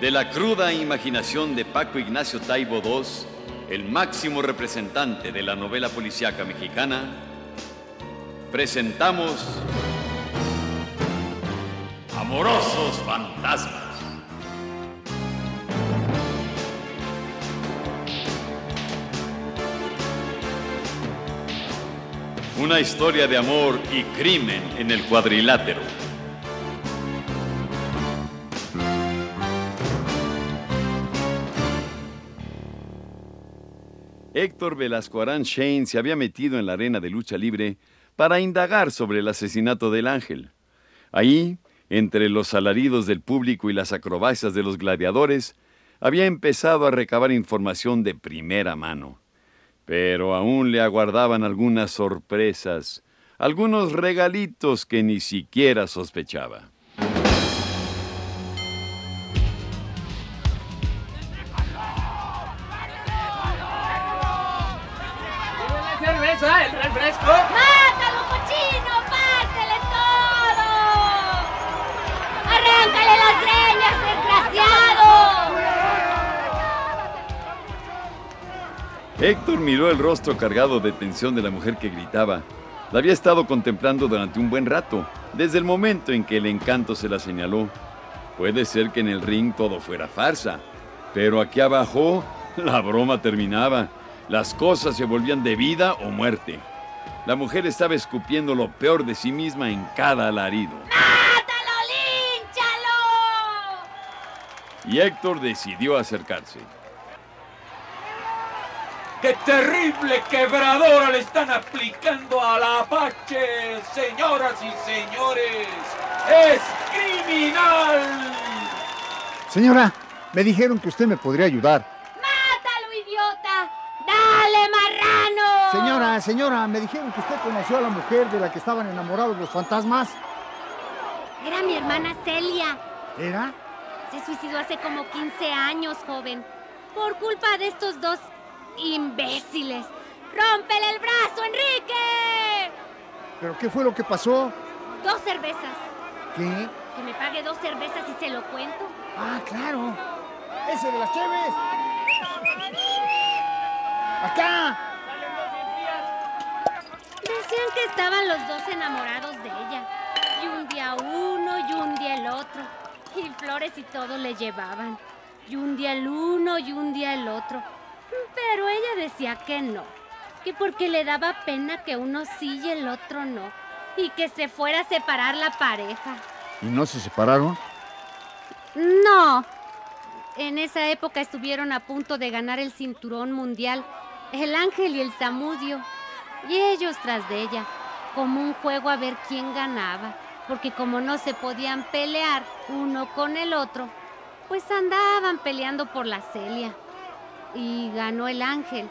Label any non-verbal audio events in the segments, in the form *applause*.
De la cruda imaginación de Paco Ignacio Taibo II, el máximo representante de la novela policíaca mexicana, presentamos Amorosos Fantasmas. Una historia de amor y crimen en el cuadrilátero. Héctor Velasco Arán Shane se había metido en la arena de lucha libre para indagar sobre el asesinato del ángel. Ahí, entre los alaridos del público y las acrobacias de los gladiadores, había empezado a recabar información de primera mano. Pero aún le aguardaban algunas sorpresas, algunos regalitos que ni siquiera sospechaba. El refresco. ¡Mátalo, cochino! ¡Pártele todo! ¡Arráncale las greñas, desgraciado! Héctor miró el rostro cargado de tensión de la mujer que gritaba. La había estado contemplando durante un buen rato, desde el momento en que el encanto se la señaló. Puede ser que en el ring todo fuera farsa, pero aquí abajo la broma terminaba. Las cosas se volvían de vida o muerte. La mujer estaba escupiendo lo peor de sí misma en cada alarido. ¡Mátalo, línchalo! Y Héctor decidió acercarse. ¡Qué terrible quebradora le están aplicando a la Apache, señoras y señores! ¡Es criminal! Señora, me dijeron que usted me podría ayudar. Señora, me dijeron que usted conoció a la mujer de la que estaban enamorados los fantasmas. Era mi hermana Celia. ¿Era? Se suicidó hace como 15 años, joven. Por culpa de estos dos imbéciles. ¡Rómpele el brazo, Enrique! ¿Pero qué fue lo que pasó? Dos cervezas. ¿Qué? Que me pague dos cervezas y se lo cuento. Ah, claro. Ese de las cheves. ¡Acá! Decían que estaban los dos enamorados de ella. Y un día uno y un día el otro. Y flores y todo le llevaban. Y un día el uno y un día el otro. Pero ella decía que no. Que porque le daba pena que uno sí y el otro no. Y que se fuera a separar la pareja. ¿Y no se separaron? No. En esa época estuvieron a punto de ganar el cinturón mundial. El ángel y el zamudio. Y ellos tras de ella. Como un juego a ver quién ganaba. Porque como no se podían pelear uno con el otro, pues andaban peleando por la Celia. Y ganó el ángel.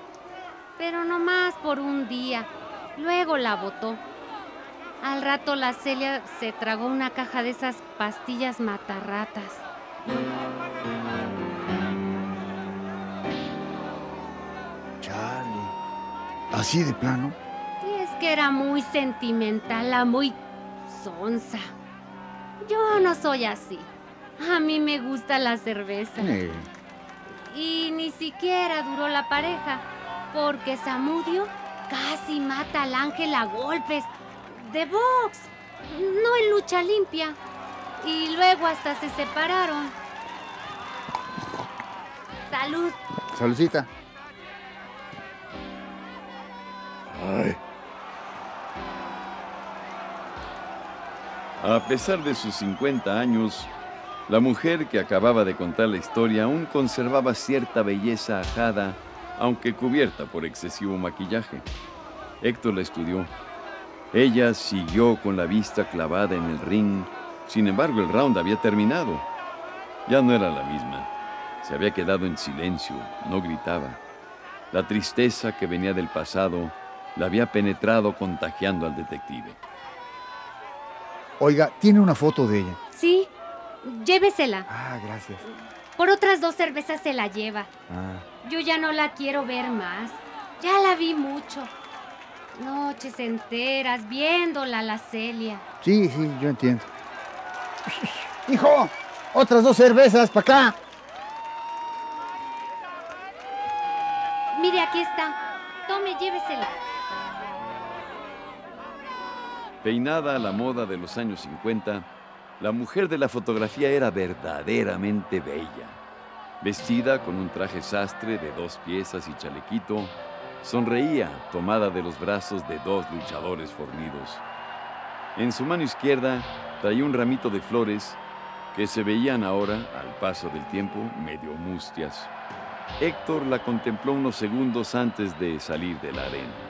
Pero no más por un día. Luego la botó. Al rato la Celia se tragó una caja de esas pastillas matarratas. ¿Así de plano? Y es que era muy sentimental, la muy sonsa. Yo no soy así. A mí me gusta la cerveza. Eh, Y ni siquiera duró la pareja, porque Samudio casi mata al ángel a golpes de box, no en lucha limpia. Y luego hasta se separaron. Salud. saludcita. A pesar de sus 50 años, la mujer que acababa de contar la historia aún conservaba cierta belleza ajada, aunque cubierta por excesivo maquillaje. Héctor la estudió. Ella siguió con la vista clavada en el ring. Sin embargo, el round había terminado. Ya no era la misma. Se había quedado en silencio, no gritaba. La tristeza que venía del pasado la había penetrado contagiando al detective. Oiga, ¿tiene una foto de ella? Sí, llévesela. Ah, gracias. Por otras dos cervezas se la lleva. Ah. Yo ya no la quiero ver más. Ya la vi mucho. Noches enteras viéndola la Celia. Sí, sí, yo entiendo. *laughs* Hijo, otras dos cervezas para acá. Mire, aquí está. Tome, llévesela. Peinada a la moda de los años 50, la mujer de la fotografía era verdaderamente bella. Vestida con un traje sastre de dos piezas y chalequito, sonreía tomada de los brazos de dos luchadores fornidos. En su mano izquierda traía un ramito de flores que se veían ahora, al paso del tiempo, medio mustias. Héctor la contempló unos segundos antes de salir de la arena.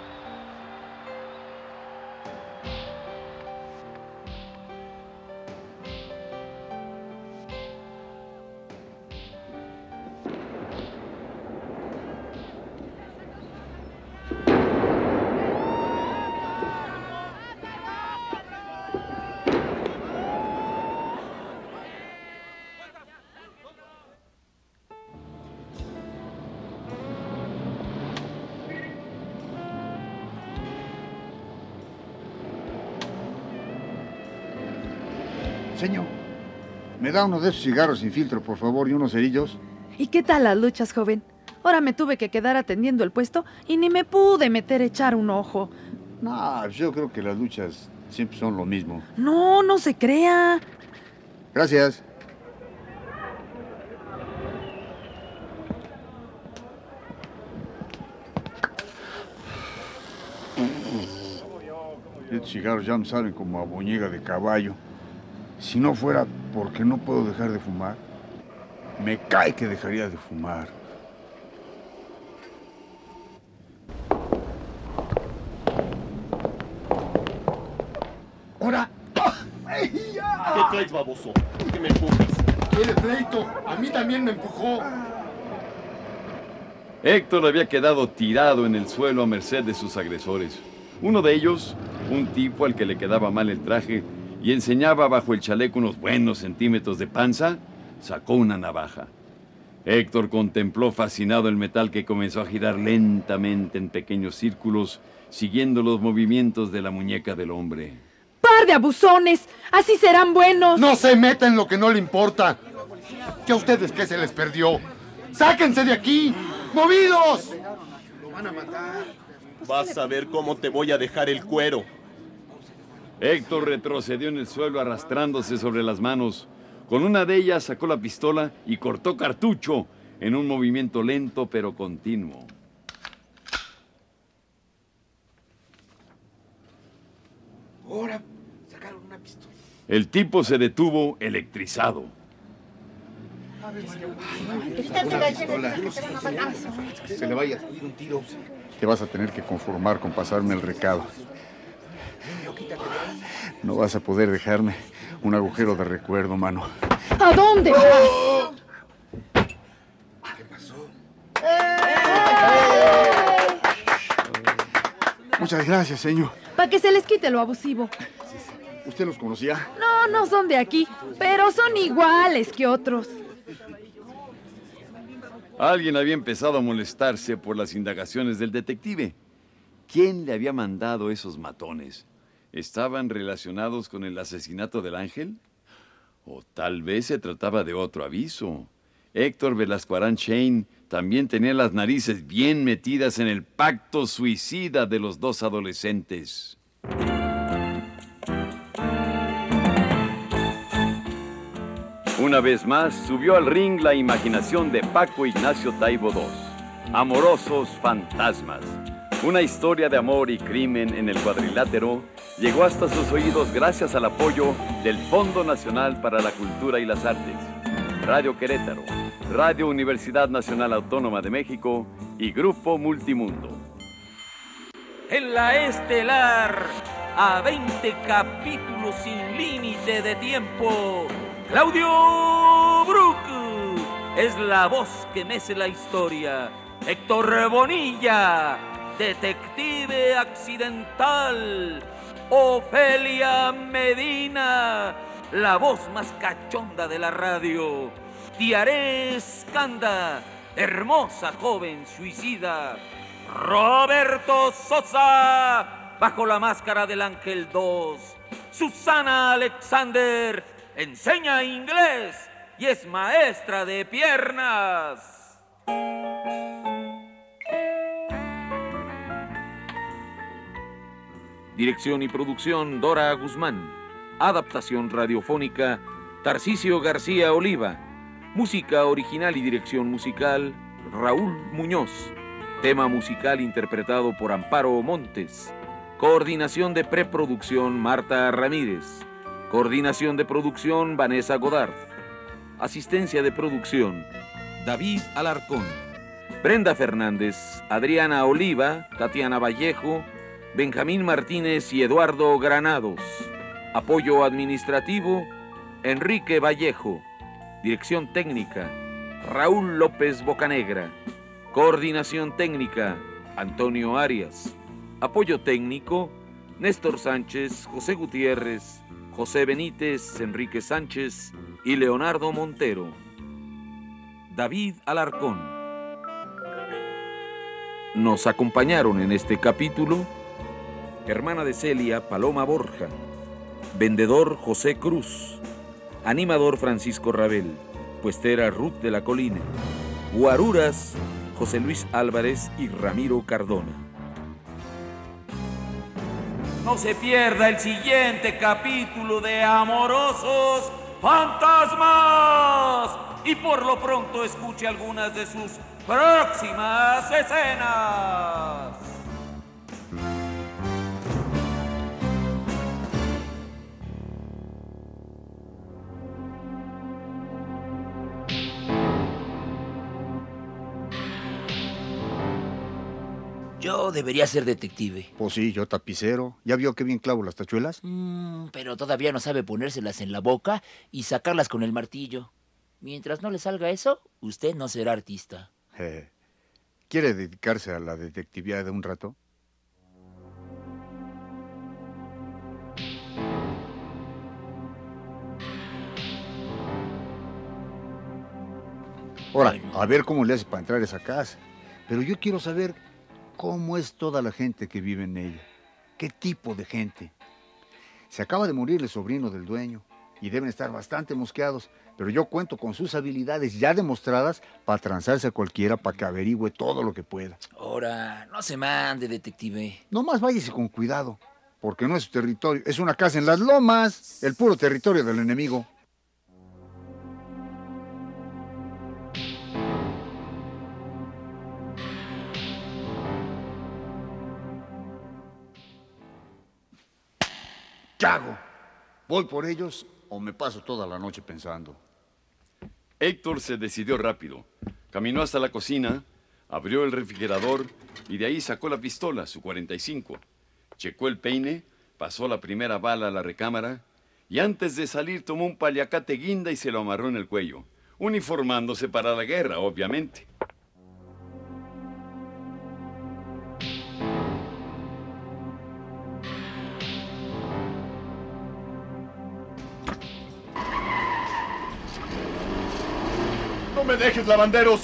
Señor, ¿me da uno de esos cigarros sin filtro, por favor, y unos cerillos? ¿Y qué tal las luchas, joven? Ahora me tuve que quedar atendiendo el puesto y ni me pude meter a echar un ojo. No, yo creo que las luchas siempre son lo mismo. No, no se crea. Gracias. Estos cigarros ya me salen como a boñega de caballo. Si no fuera porque no puedo dejar de fumar, me cae que dejaría de fumar. ¡Ahora! ¿Qué traes, baboso? ¿Qué me empujas? ¡Quiere pleito! A mí también me empujó. Héctor había quedado tirado en el suelo a merced de sus agresores. Uno de ellos, un tipo al que le quedaba mal el traje y enseñaba bajo el chaleco unos buenos centímetros de panza, sacó una navaja. Héctor contempló fascinado el metal que comenzó a girar lentamente en pequeños círculos, siguiendo los movimientos de la muñeca del hombre. ¡Par de abusones! ¡Así serán buenos! No se meta en lo que no le importa. ¿Que a ustedes qué se les perdió? ¡Sáquense de aquí! ¡Movidos! Vas a ver cómo te voy a dejar el cuero. Héctor retrocedió en el suelo arrastrándose sobre las manos. Con una de ellas sacó la pistola y cortó cartucho en un movimiento lento pero continuo. Ahora sacaron una pistola. El tipo se detuvo electrizado. Se le vaya a salir un tiro. Te vas a tener que conformar con pasarme el recado. No vas a poder dejarme un agujero de recuerdo, mano. ¿A dónde vas? Muchas gracias, señor. Para que se les quite lo abusivo. ¿Usted los conocía? No, no son de aquí, pero son iguales que otros. Alguien había empezado a molestarse por las indagaciones del detective. ¿Quién le había mandado esos matones? ¿Estaban relacionados con el asesinato del ángel? O tal vez se trataba de otro aviso. Héctor Velasco Shane también tenía las narices bien metidas en el pacto suicida de los dos adolescentes. Una vez más subió al ring la imaginación de Paco Ignacio Taibo II. Amorosos fantasmas. Una historia de amor y crimen en el cuadrilátero llegó hasta sus oídos gracias al apoyo del Fondo Nacional para la Cultura y las Artes, Radio Querétaro, Radio Universidad Nacional Autónoma de México y Grupo Multimundo. En la estelar, a 20 capítulos sin límite de tiempo, Claudio Brook es la voz que mece la historia. Héctor Bonilla, detective accidental. Ofelia Medina, la voz más cachonda de la radio. Tiaré Escanda, hermosa joven suicida. Roberto Sosa, bajo la máscara del Ángel 2. Susana Alexander, enseña inglés y es maestra de piernas. Dirección y producción Dora Guzmán. Adaptación radiofónica Tarcisio García Oliva. Música original y dirección musical Raúl Muñoz. Tema musical interpretado por Amparo Montes. Coordinación de preproducción Marta Ramírez. Coordinación de producción Vanessa Godard. Asistencia de producción David Alarcón. Brenda Fernández, Adriana Oliva, Tatiana Vallejo, Benjamín Martínez y Eduardo Granados. Apoyo administrativo, Enrique Vallejo. Dirección técnica, Raúl López Bocanegra. Coordinación técnica, Antonio Arias. Apoyo técnico, Néstor Sánchez, José Gutiérrez, José Benítez, Enrique Sánchez y Leonardo Montero. David Alarcón. Nos acompañaron en este capítulo hermana de Celia, Paloma Borja, vendedor José Cruz, animador Francisco Rabel, puestera Ruth de la Colina, guaruras José Luis Álvarez y Ramiro Cardona. No se pierda el siguiente capítulo de Amorosos Fantasmas. Y por lo pronto escuche algunas de sus próximas escenas. Yo debería ser detective. Pues sí, yo tapicero. ¿Ya vio qué bien clavo las tachuelas? Mm, pero todavía no sabe ponérselas en la boca y sacarlas con el martillo. Mientras no le salga eso, usted no será artista. Eh, ¿Quiere dedicarse a la detectividad de un rato? Ahora, a ver cómo le hace para entrar a esa casa. Pero yo quiero saber cómo es toda la gente que vive en ella. ¿Qué tipo de gente? Se acaba de morir el sobrino del dueño y deben estar bastante mosqueados, pero yo cuento con sus habilidades ya demostradas para transarse a cualquiera para que averigüe todo lo que pueda. Ahora, no se mande, detective. Nomás váyase con cuidado, porque no es su territorio, es una casa en las lomas, el puro territorio del enemigo. ¿Qué hago? ¿Voy por ellos o me paso toda la noche pensando? Héctor se decidió rápido. Caminó hasta la cocina, abrió el refrigerador y de ahí sacó la pistola, su 45. Checó el peine, pasó la primera bala a la recámara y antes de salir tomó un paliacate guinda y se lo amarró en el cuello, uniformándose para la guerra, obviamente. Dejes, lavanderos!